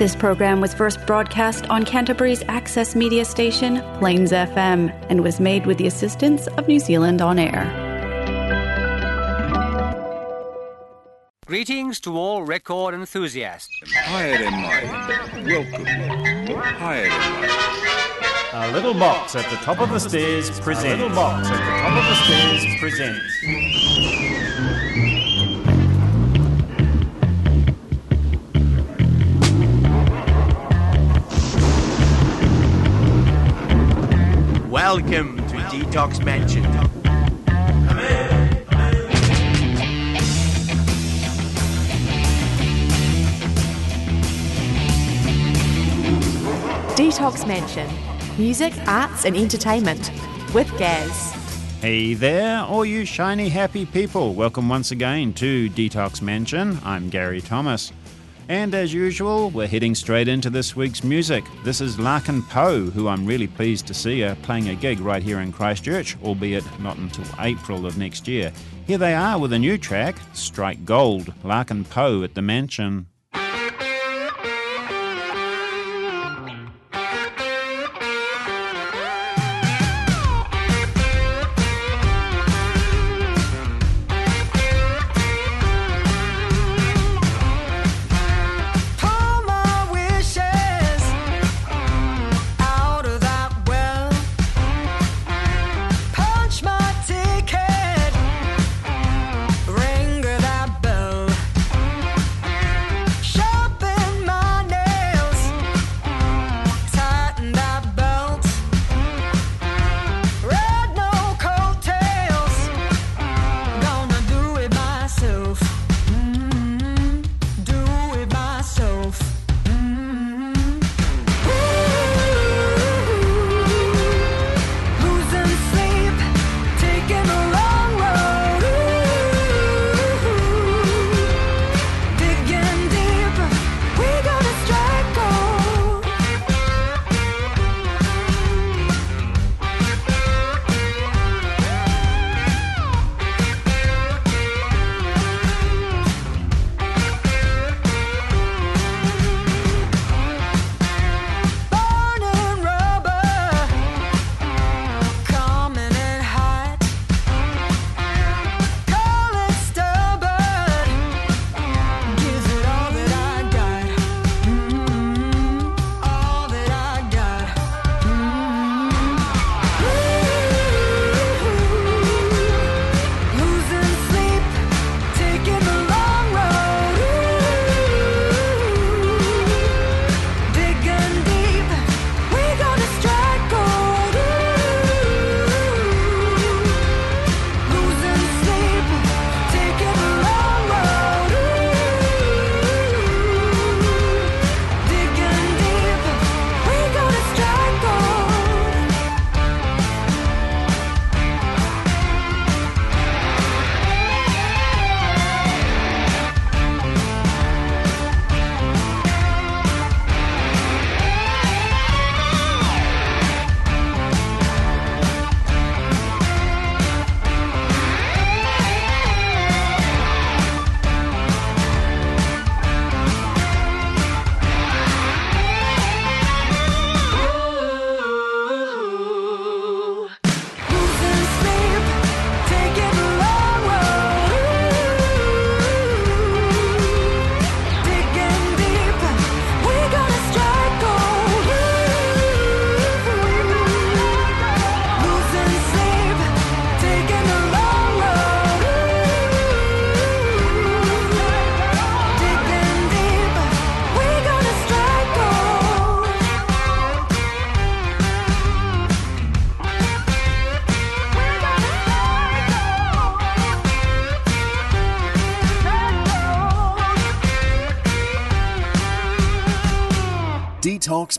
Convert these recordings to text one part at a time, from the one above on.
This program was first broadcast on Canterbury's access media station, Plains FM, and was made with the assistance of New Zealand On Air. Greetings to all record enthusiasts. Hi there, mate. Welcome. Hi there, mate. A little box at the top of the stairs presents. A little box at the top of the stairs presents. Welcome to Detox Mansion. Detox Mansion. Music, arts, and entertainment with Gaz. Hey there, all you shiny happy people. Welcome once again to Detox Mansion. I'm Gary Thomas. And as usual, we're heading straight into this week's music. This is Larkin Poe, who I'm really pleased to see are playing a gig right here in Christchurch, albeit not until April of next year. Here they are with a new track, Strike Gold, Larkin Poe at the Mansion.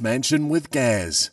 Mansion with Gaz.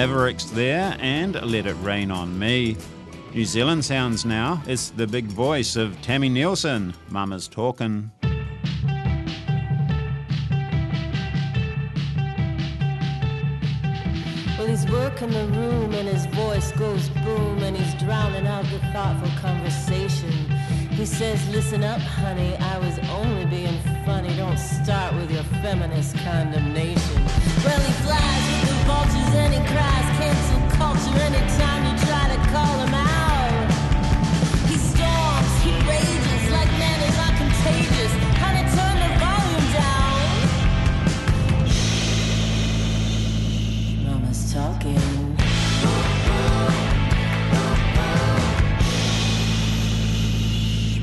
Mavericks there and Let It Rain on Me. New Zealand sounds now. It's the big voice of Tami Neilson. Mama's talking. Well, he's working the room and his voice goes boom and he's drowning out the thoughtful conversation. He says, Listen up, honey, I was only being funny. Don't start with your feminist condemnation. Well, he flies vultures and he cries, cancel culture anytime you try to call him out. He storms, he rages like manners are contagious. Honey, turn the volume down. Mama's talking.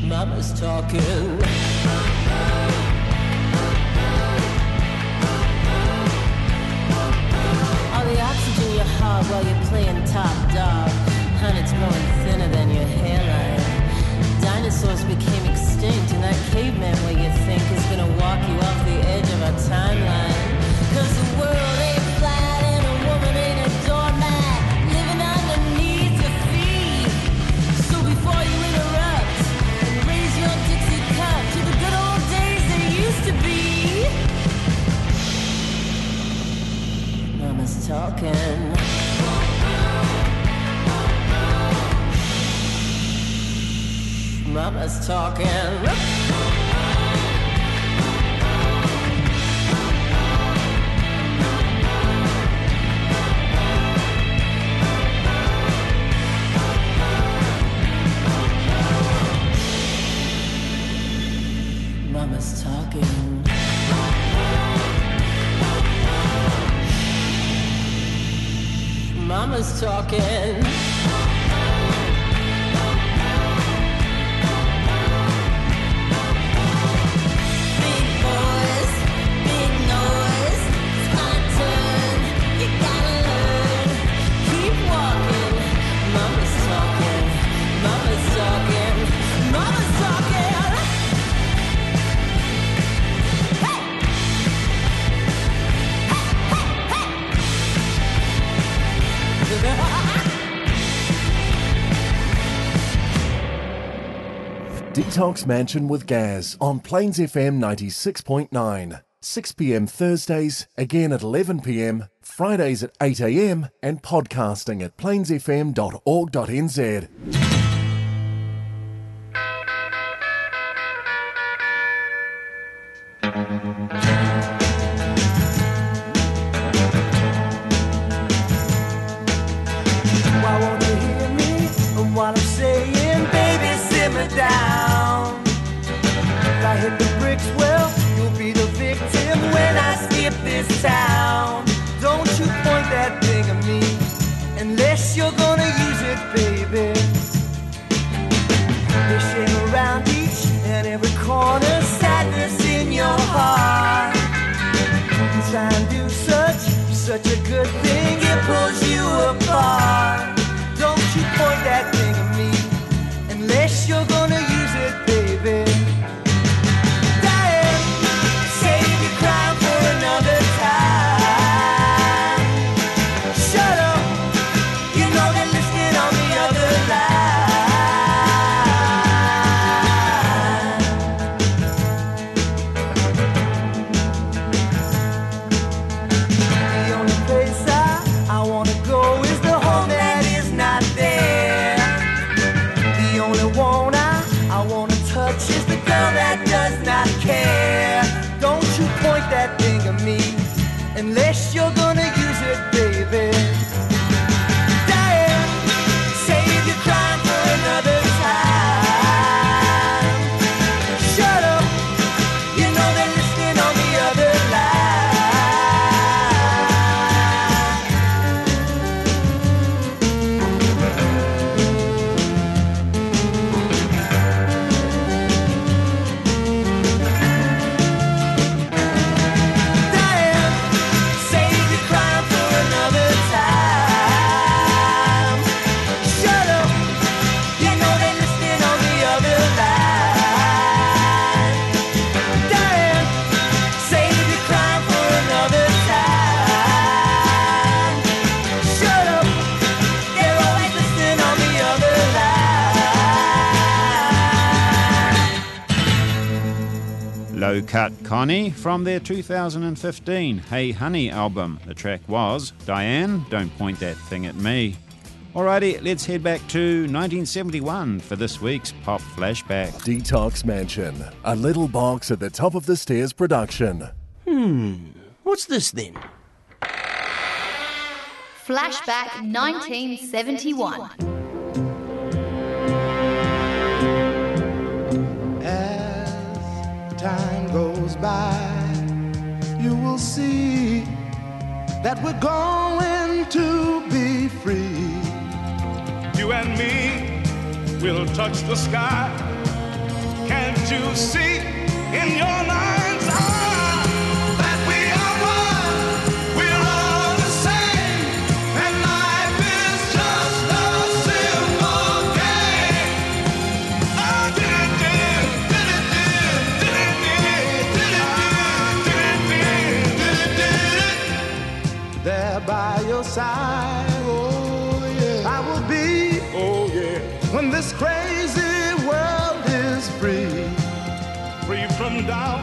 Mama's talking. Oxygen while you're playing top dog. It's growing thinner than your hairline. Dinosaurs became extinct, and that caveman where you think is gonna walk you off the edge of our timeline. Cause the world Detox Mansion with Gaz on Plains FM 96.9. 6 p.m. Thursdays, again at 11 p.m., Fridays at 8 a.m., and podcasting at plainsfm.org.nz. skip Cut Connie from their 2015 Hey Honey album. The track was Diane, Don't Point That Thing at Me. Alrighty, let's head back to 1971 for this week's Pop Flashback. Detox Mansion, a little box at the top of the stairs production. Hmm, what's this then? Flashback 1971. That we're going to be free. You and me will touch the sky. Can't you see in your mind's eye side. Oh, yeah. I will be, oh, yeah. When this crazy world is free. free from doubt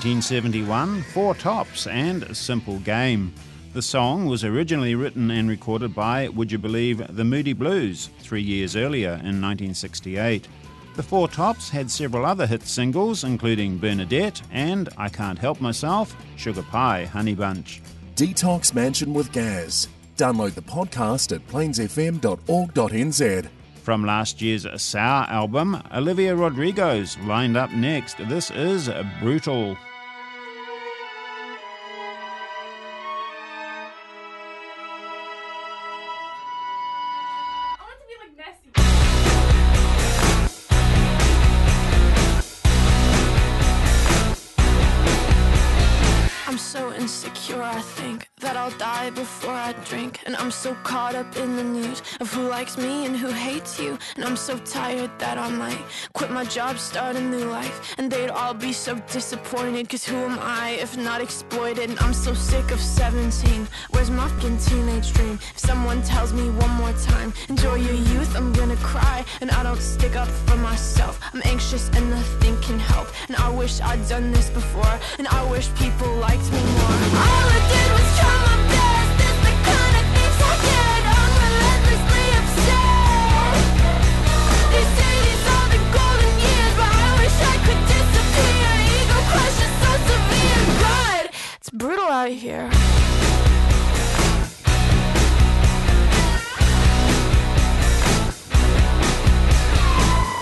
1971, Four Tops and a Simple Game. The song was originally written and recorded by, would you believe, the Moody Blues three years earlier in 1968. The Four Tops had several other hit singles, including Bernadette and I Can't Help Myself, Sugar Pie, Honey Bunch. Detox Mansion with Gaz. Download the podcast at plainsfm.org.nz. From last year's Sour album, Olivia Rodrigo's lined up next. This is Brutal. I'm so caught up in the news of who likes me and who hates you. And I'm so tired that I might quit my job, start a new life. And they'd all be so disappointed, cause who am I if not exploited? And I'm so sick of 17. Where's my fucking teenage dream? If someone tells me one more time, enjoy your youth, I'm gonna cry. And I don't stick up for myself. I'm anxious and nothing can help. And I wish I'd done this before. And I wish people liked me more. All I did was try it's brutal out here.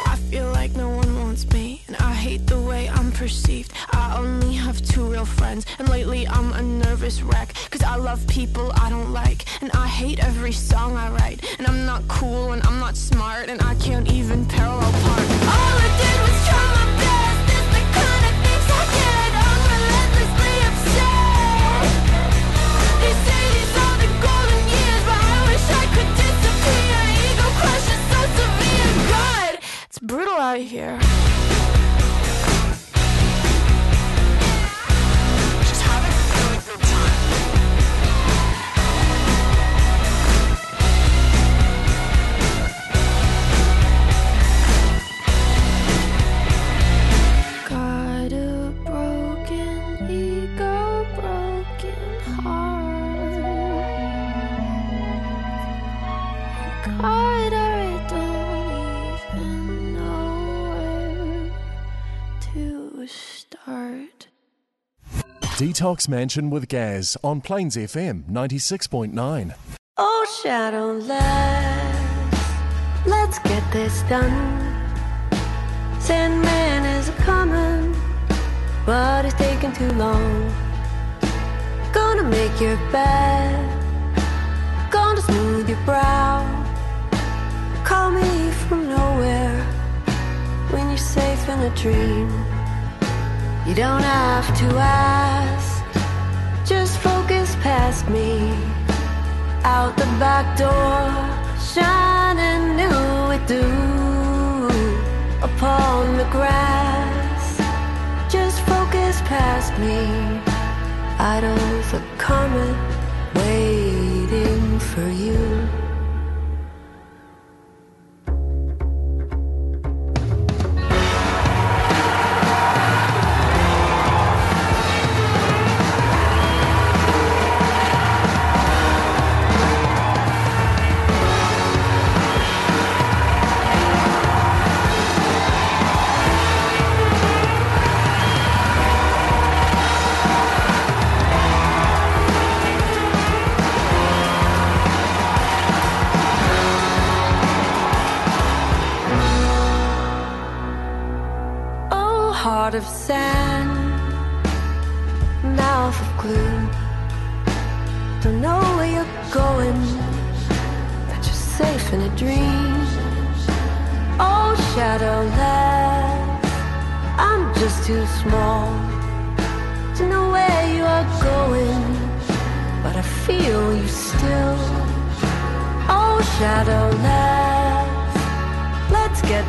I feel like no one wants me, and I hate the way I'm perceived. I only have two real friends, and lately I'm a nervous wreck. Cause I love people I don't like, and I hate every song I write. And I'm not cool, and I'm not smart, and I can't even parallel park. All I did was try brutal out here. Detox Mansion with Gaz on Plains FM 96.9. Oh, Shadowlands, let's get this done. Sandman is a coming, but it's taking too long. Gonna make your bed, gonna smooth your brow. Call me from nowhere when you're safe in a dream. You don't have to ask, me out the back door, shining new with dew upon the grass. Just focus past me, idols are coming,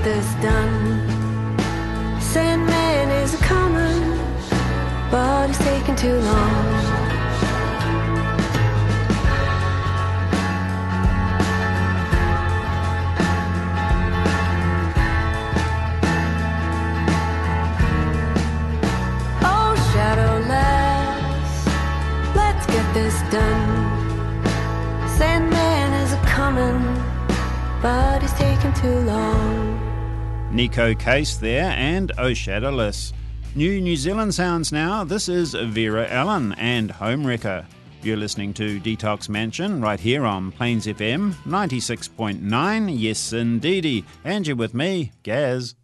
this done. Sandman is a coming, but it's taking too long. Oh, Shadowlands, let's get this done. Sandman is a coming, but it's taking too long. Neko Case there and Oh Shadowlands. New New Zealand sounds now. This is Vera Allen and Homewrecker. You're listening to Detox Mansion right here on Plains FM 96.9. Yes, indeedy. And you're with me, Gaz.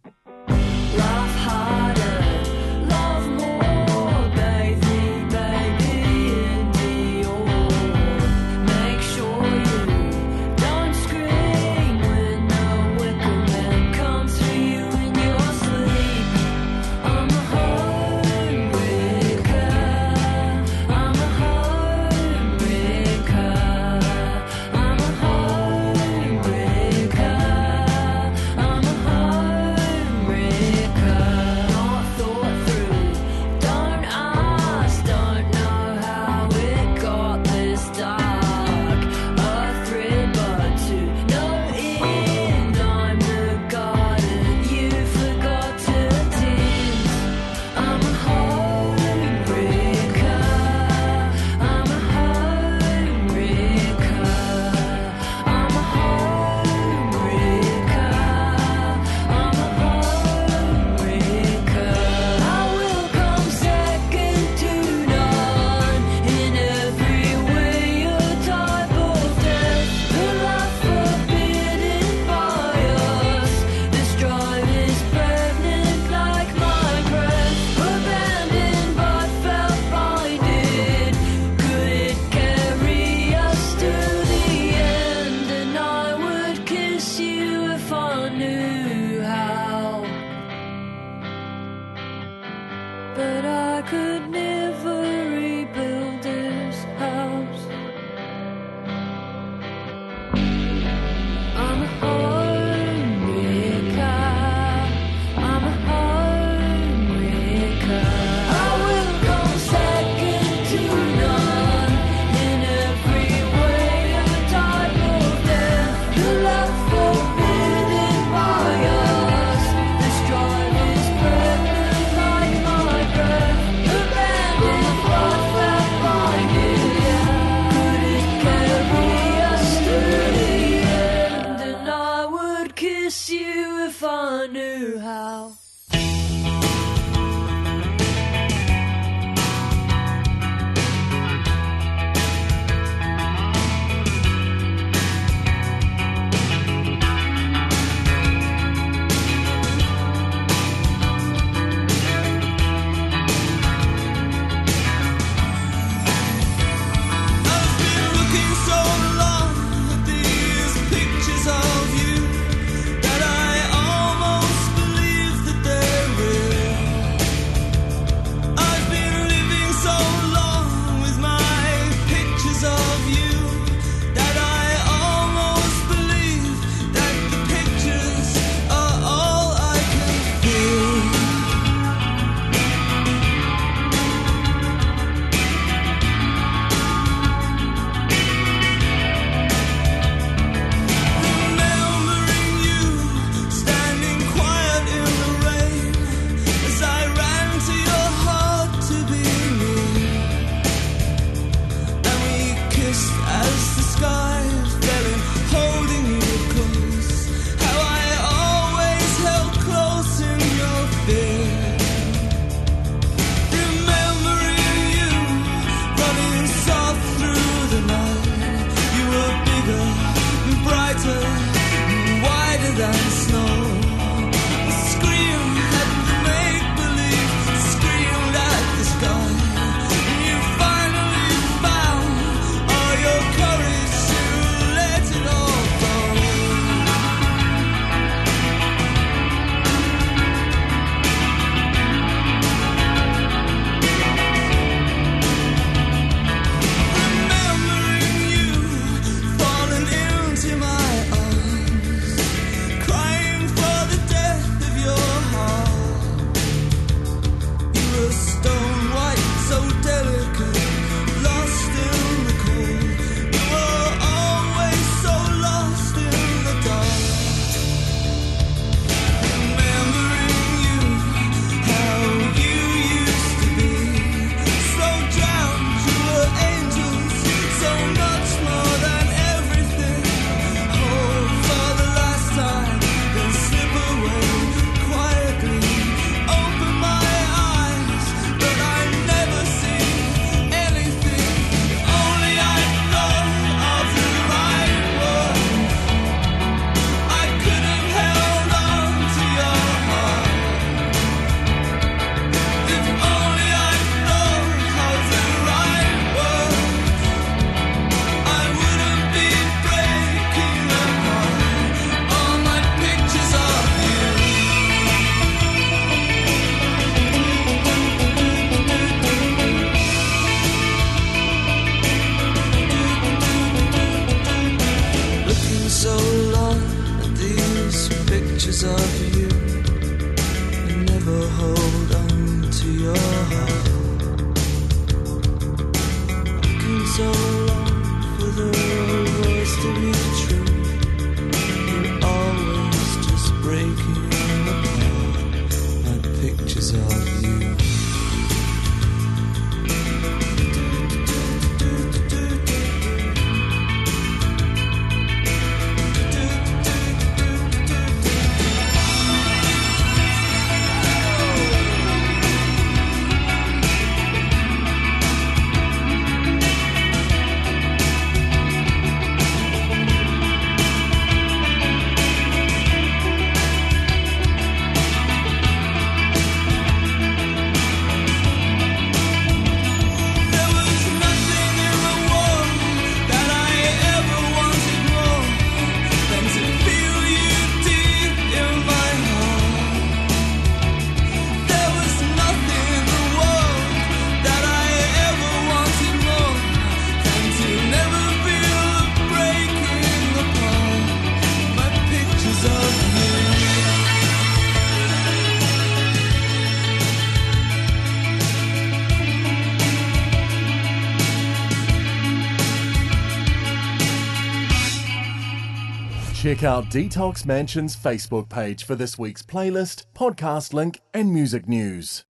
Check out Detox Mansion's Facebook page for this week's playlist, podcast link, and music news.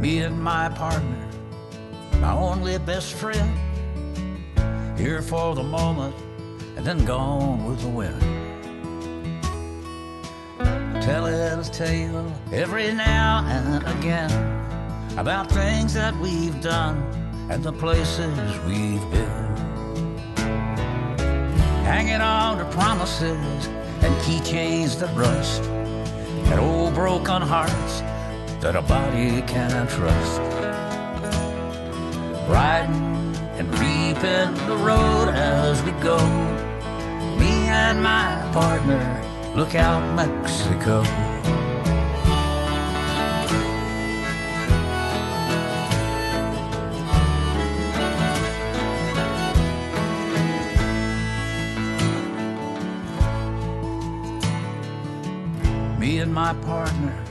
Me and my partner, my only best friend, here for the moment and then gone with the wind. Telling a tale every now and again about things that we've done and the places we've been. Hanging on to promises and keychains that rust, and old broken hearts that a body can't trust. Riding and reaping the road as we go. Me and my partner look out Mexico. Me and my partner,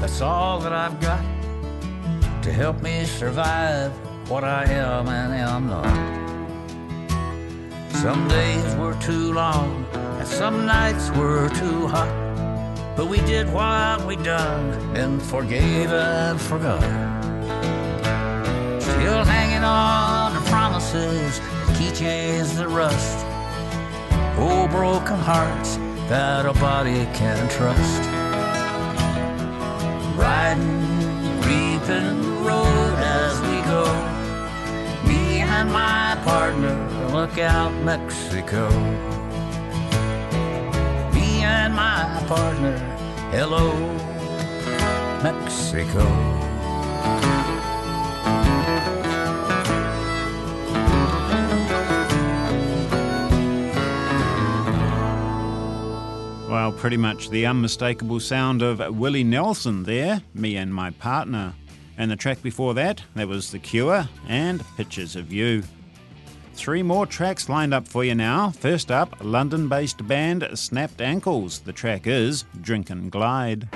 that's all that I've got to help me survive what I am and am not. Some days were too long some nights were too hot. But we did what we done and forgave and forgot. Still hanging on to promises, keychains that rust. Old broken hearts that a body can't trust. Riding, reaping the road as we go. Me and my partner look out Mexico. And my partner, hello, Mexico. Well, pretty much the unmistakable sound of Willie Nelson there, me and my partner. And the track before that, that was The Cure and Pictures of You. Three more tracks lined up for you now. First up, London based band Snapped Ankles. The track is Drink and Glide.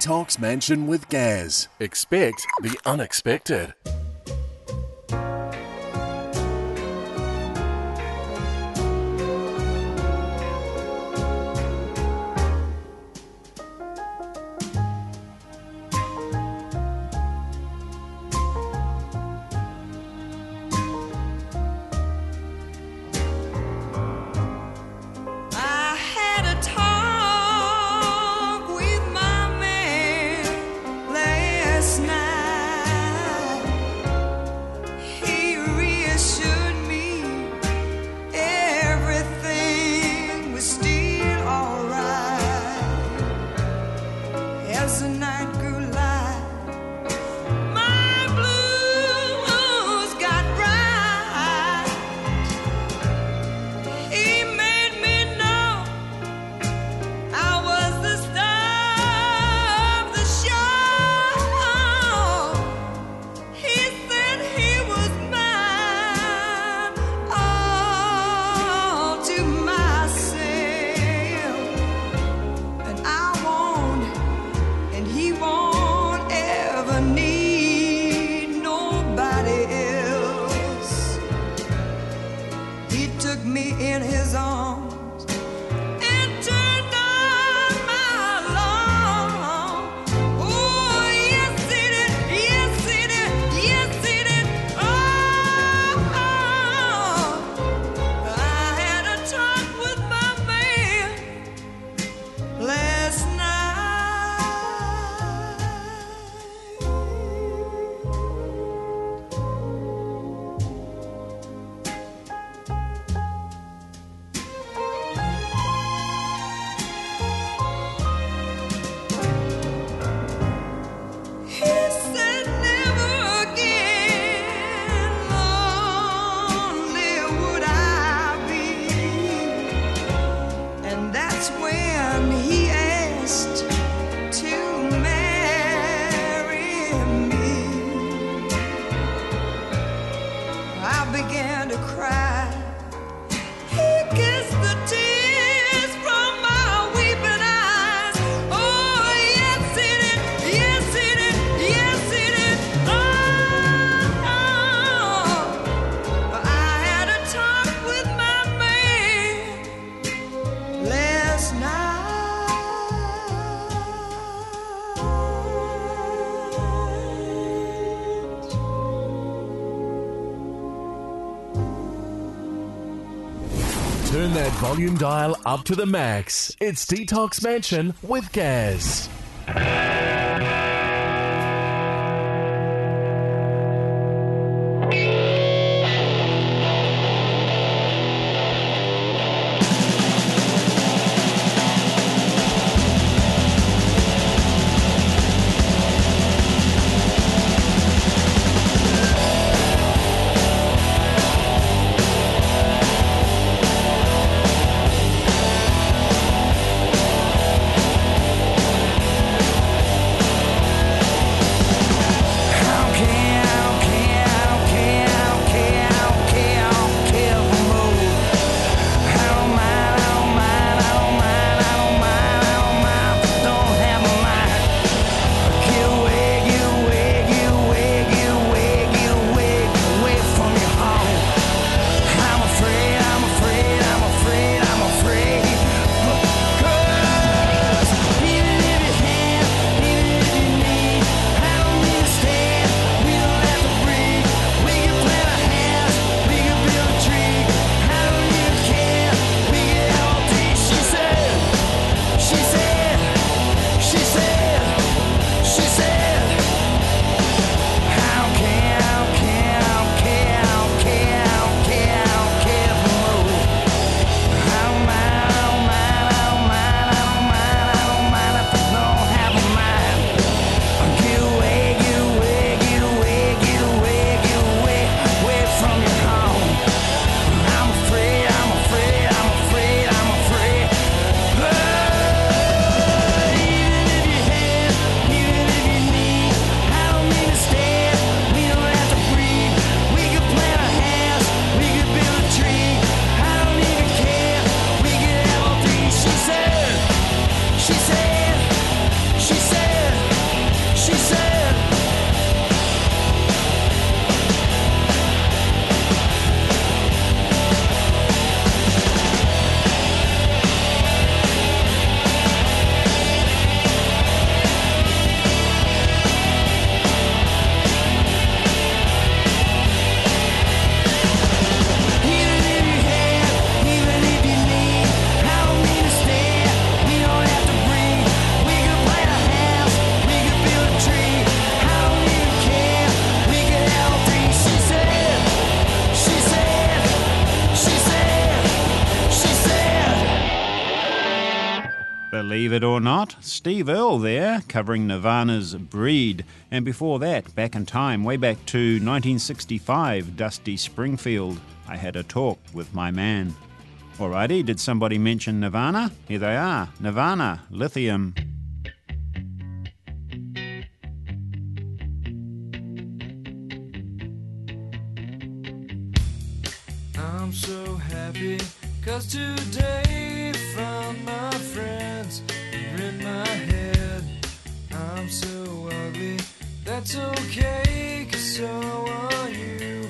Talks Mansion with Gaz. Expect the unexpected. volume dial up to the max. It's Detox Mansion with Gaz. Steve Earle there covering Nirvana's Breed. And before that, back in time, way back to 1965, Dusty Springfield, I had a talk with my man. Alrighty, did somebody mention Nirvana? Here they are Nirvana, Lithium. I'm so happy cause today found my friends in my head. I'm so ugly, that's okay cause so are you.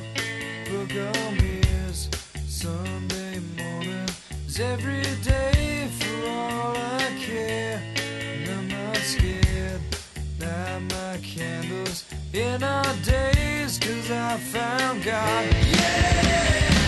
Book on ears, Sunday morning is every day for all I care. And I'm not scared, light my candles in our days cause I found God. Yeah!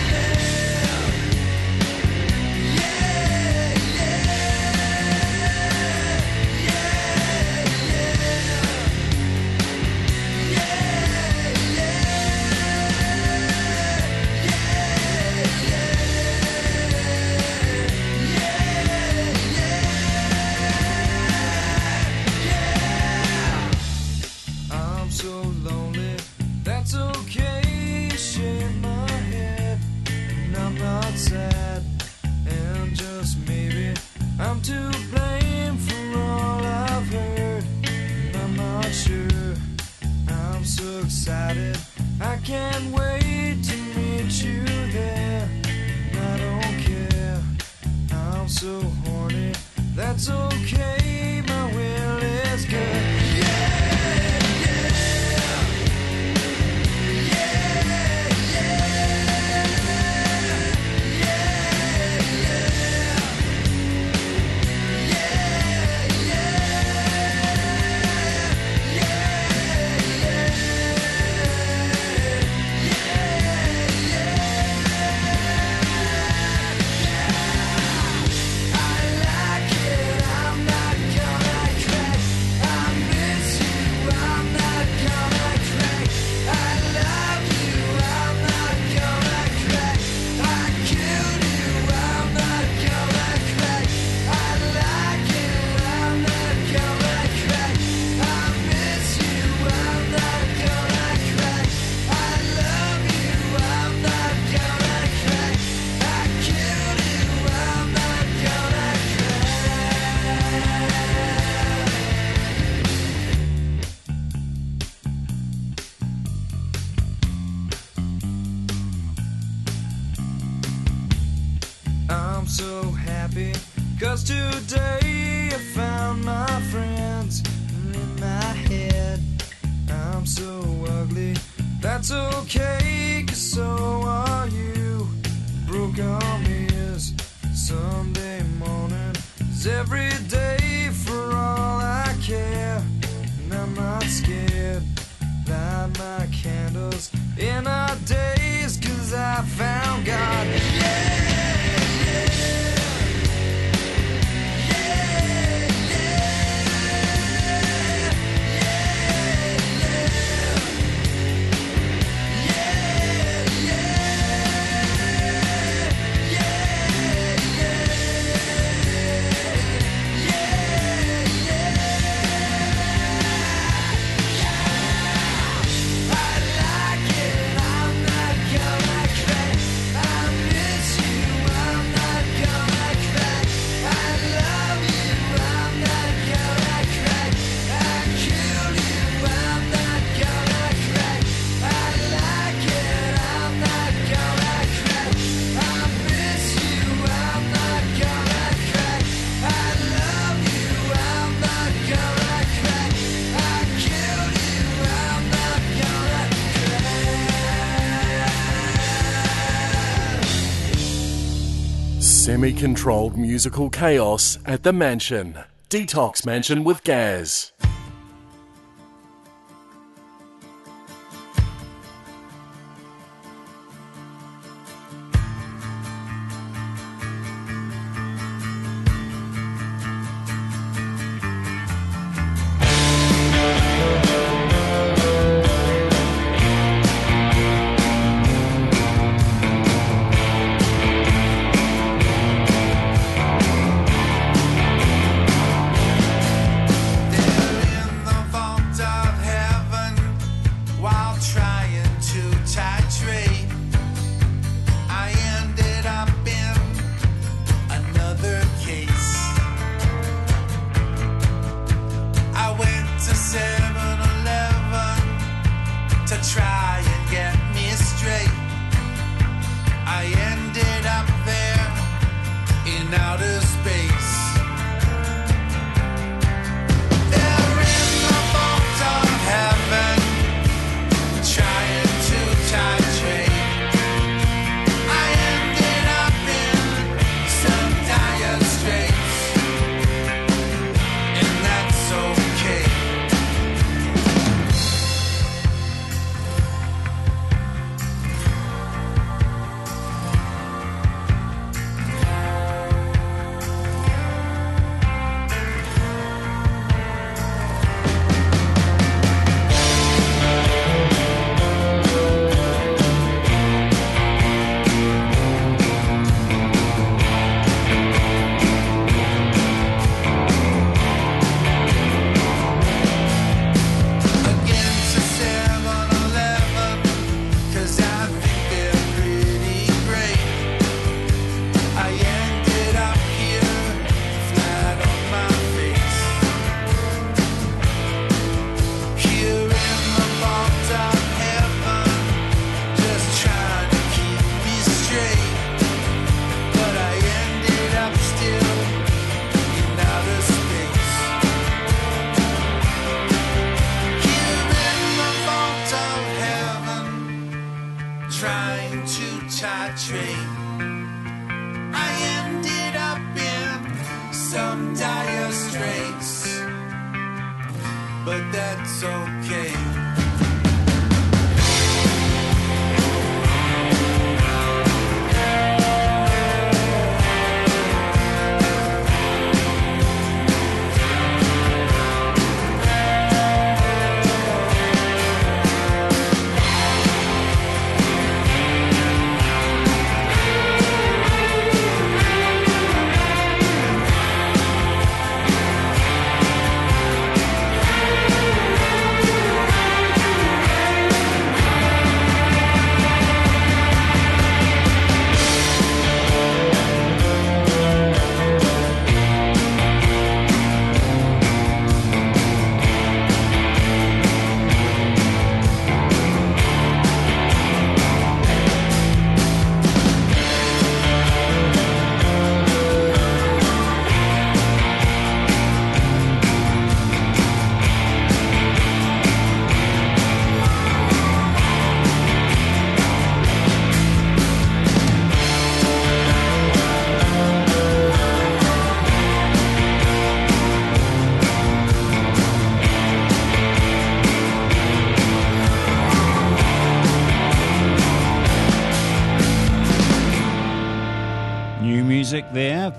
Semi controlled musical chaos at the mansion. Detox Mansion with Gaz.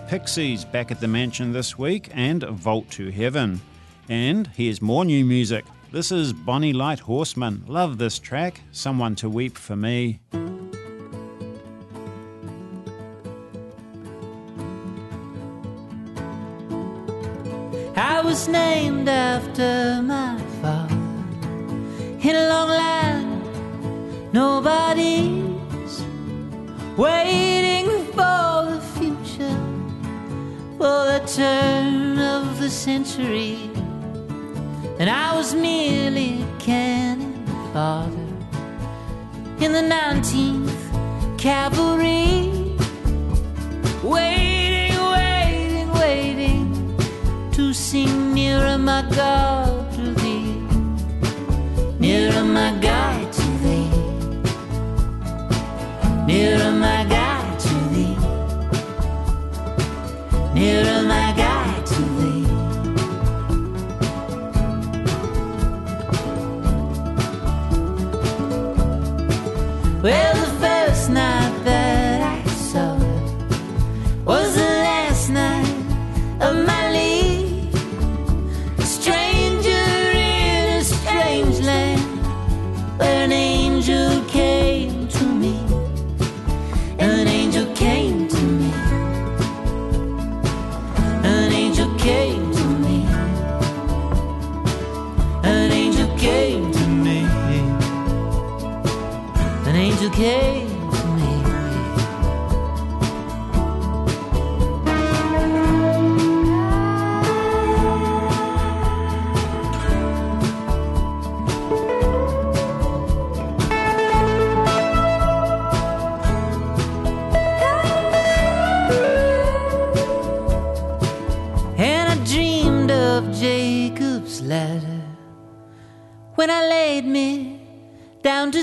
Pixies back at the mansion this week, and Vault to Heaven. And here's more new music. This is Bonnie Light Horseman. Love this track, Someone to Weep for Me. I was named after my father in a long line. Nobody's waiting for for the turn of the century. And I was merely a cannon fodder in the 19th Cavalry. Waiting, waiting, waiting to sing nearer my God to thee, nearer my God to thee, nearer my God thee. Well,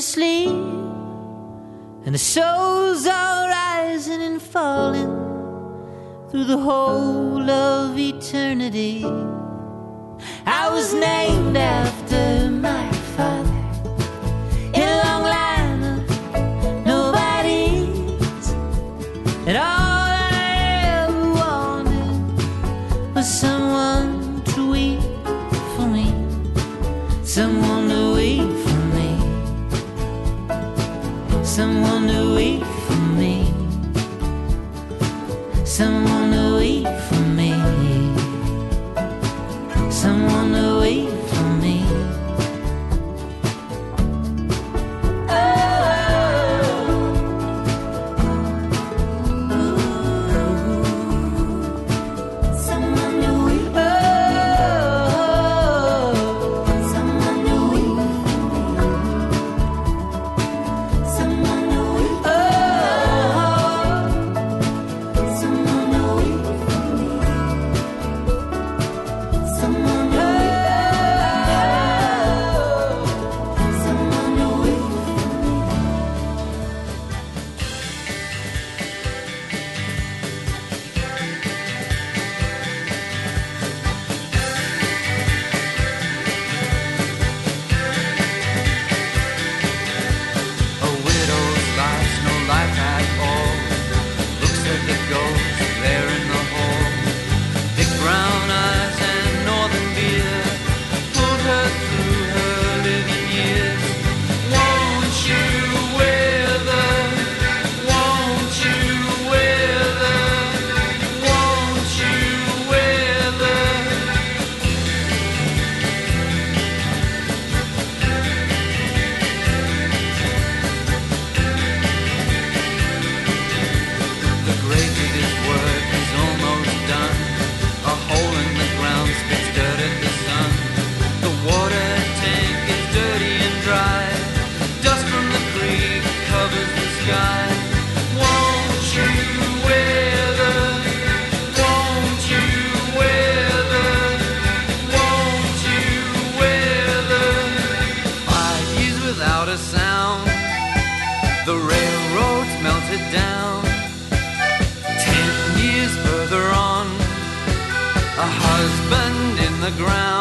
sleep. The railroads melted down. Ten years further on, a husband in the ground.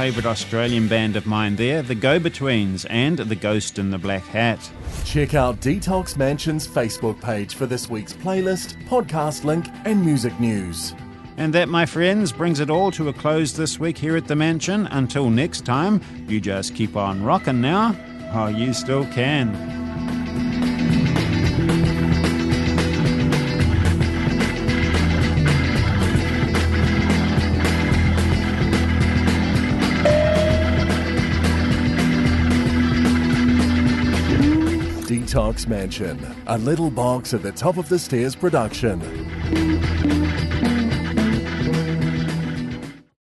Favourite Australian band of mine there, the Go Betweens and The Ghost in the Black Hat. Check out Detox Mansion's Facebook page for this week's playlist, podcast link, and music news. And that, my friends, brings it all to a close this week here at the mansion. Until next time, you just keep on rocking now. Oh, you still can. Detox Mansion, a little box at the top of the stairs production.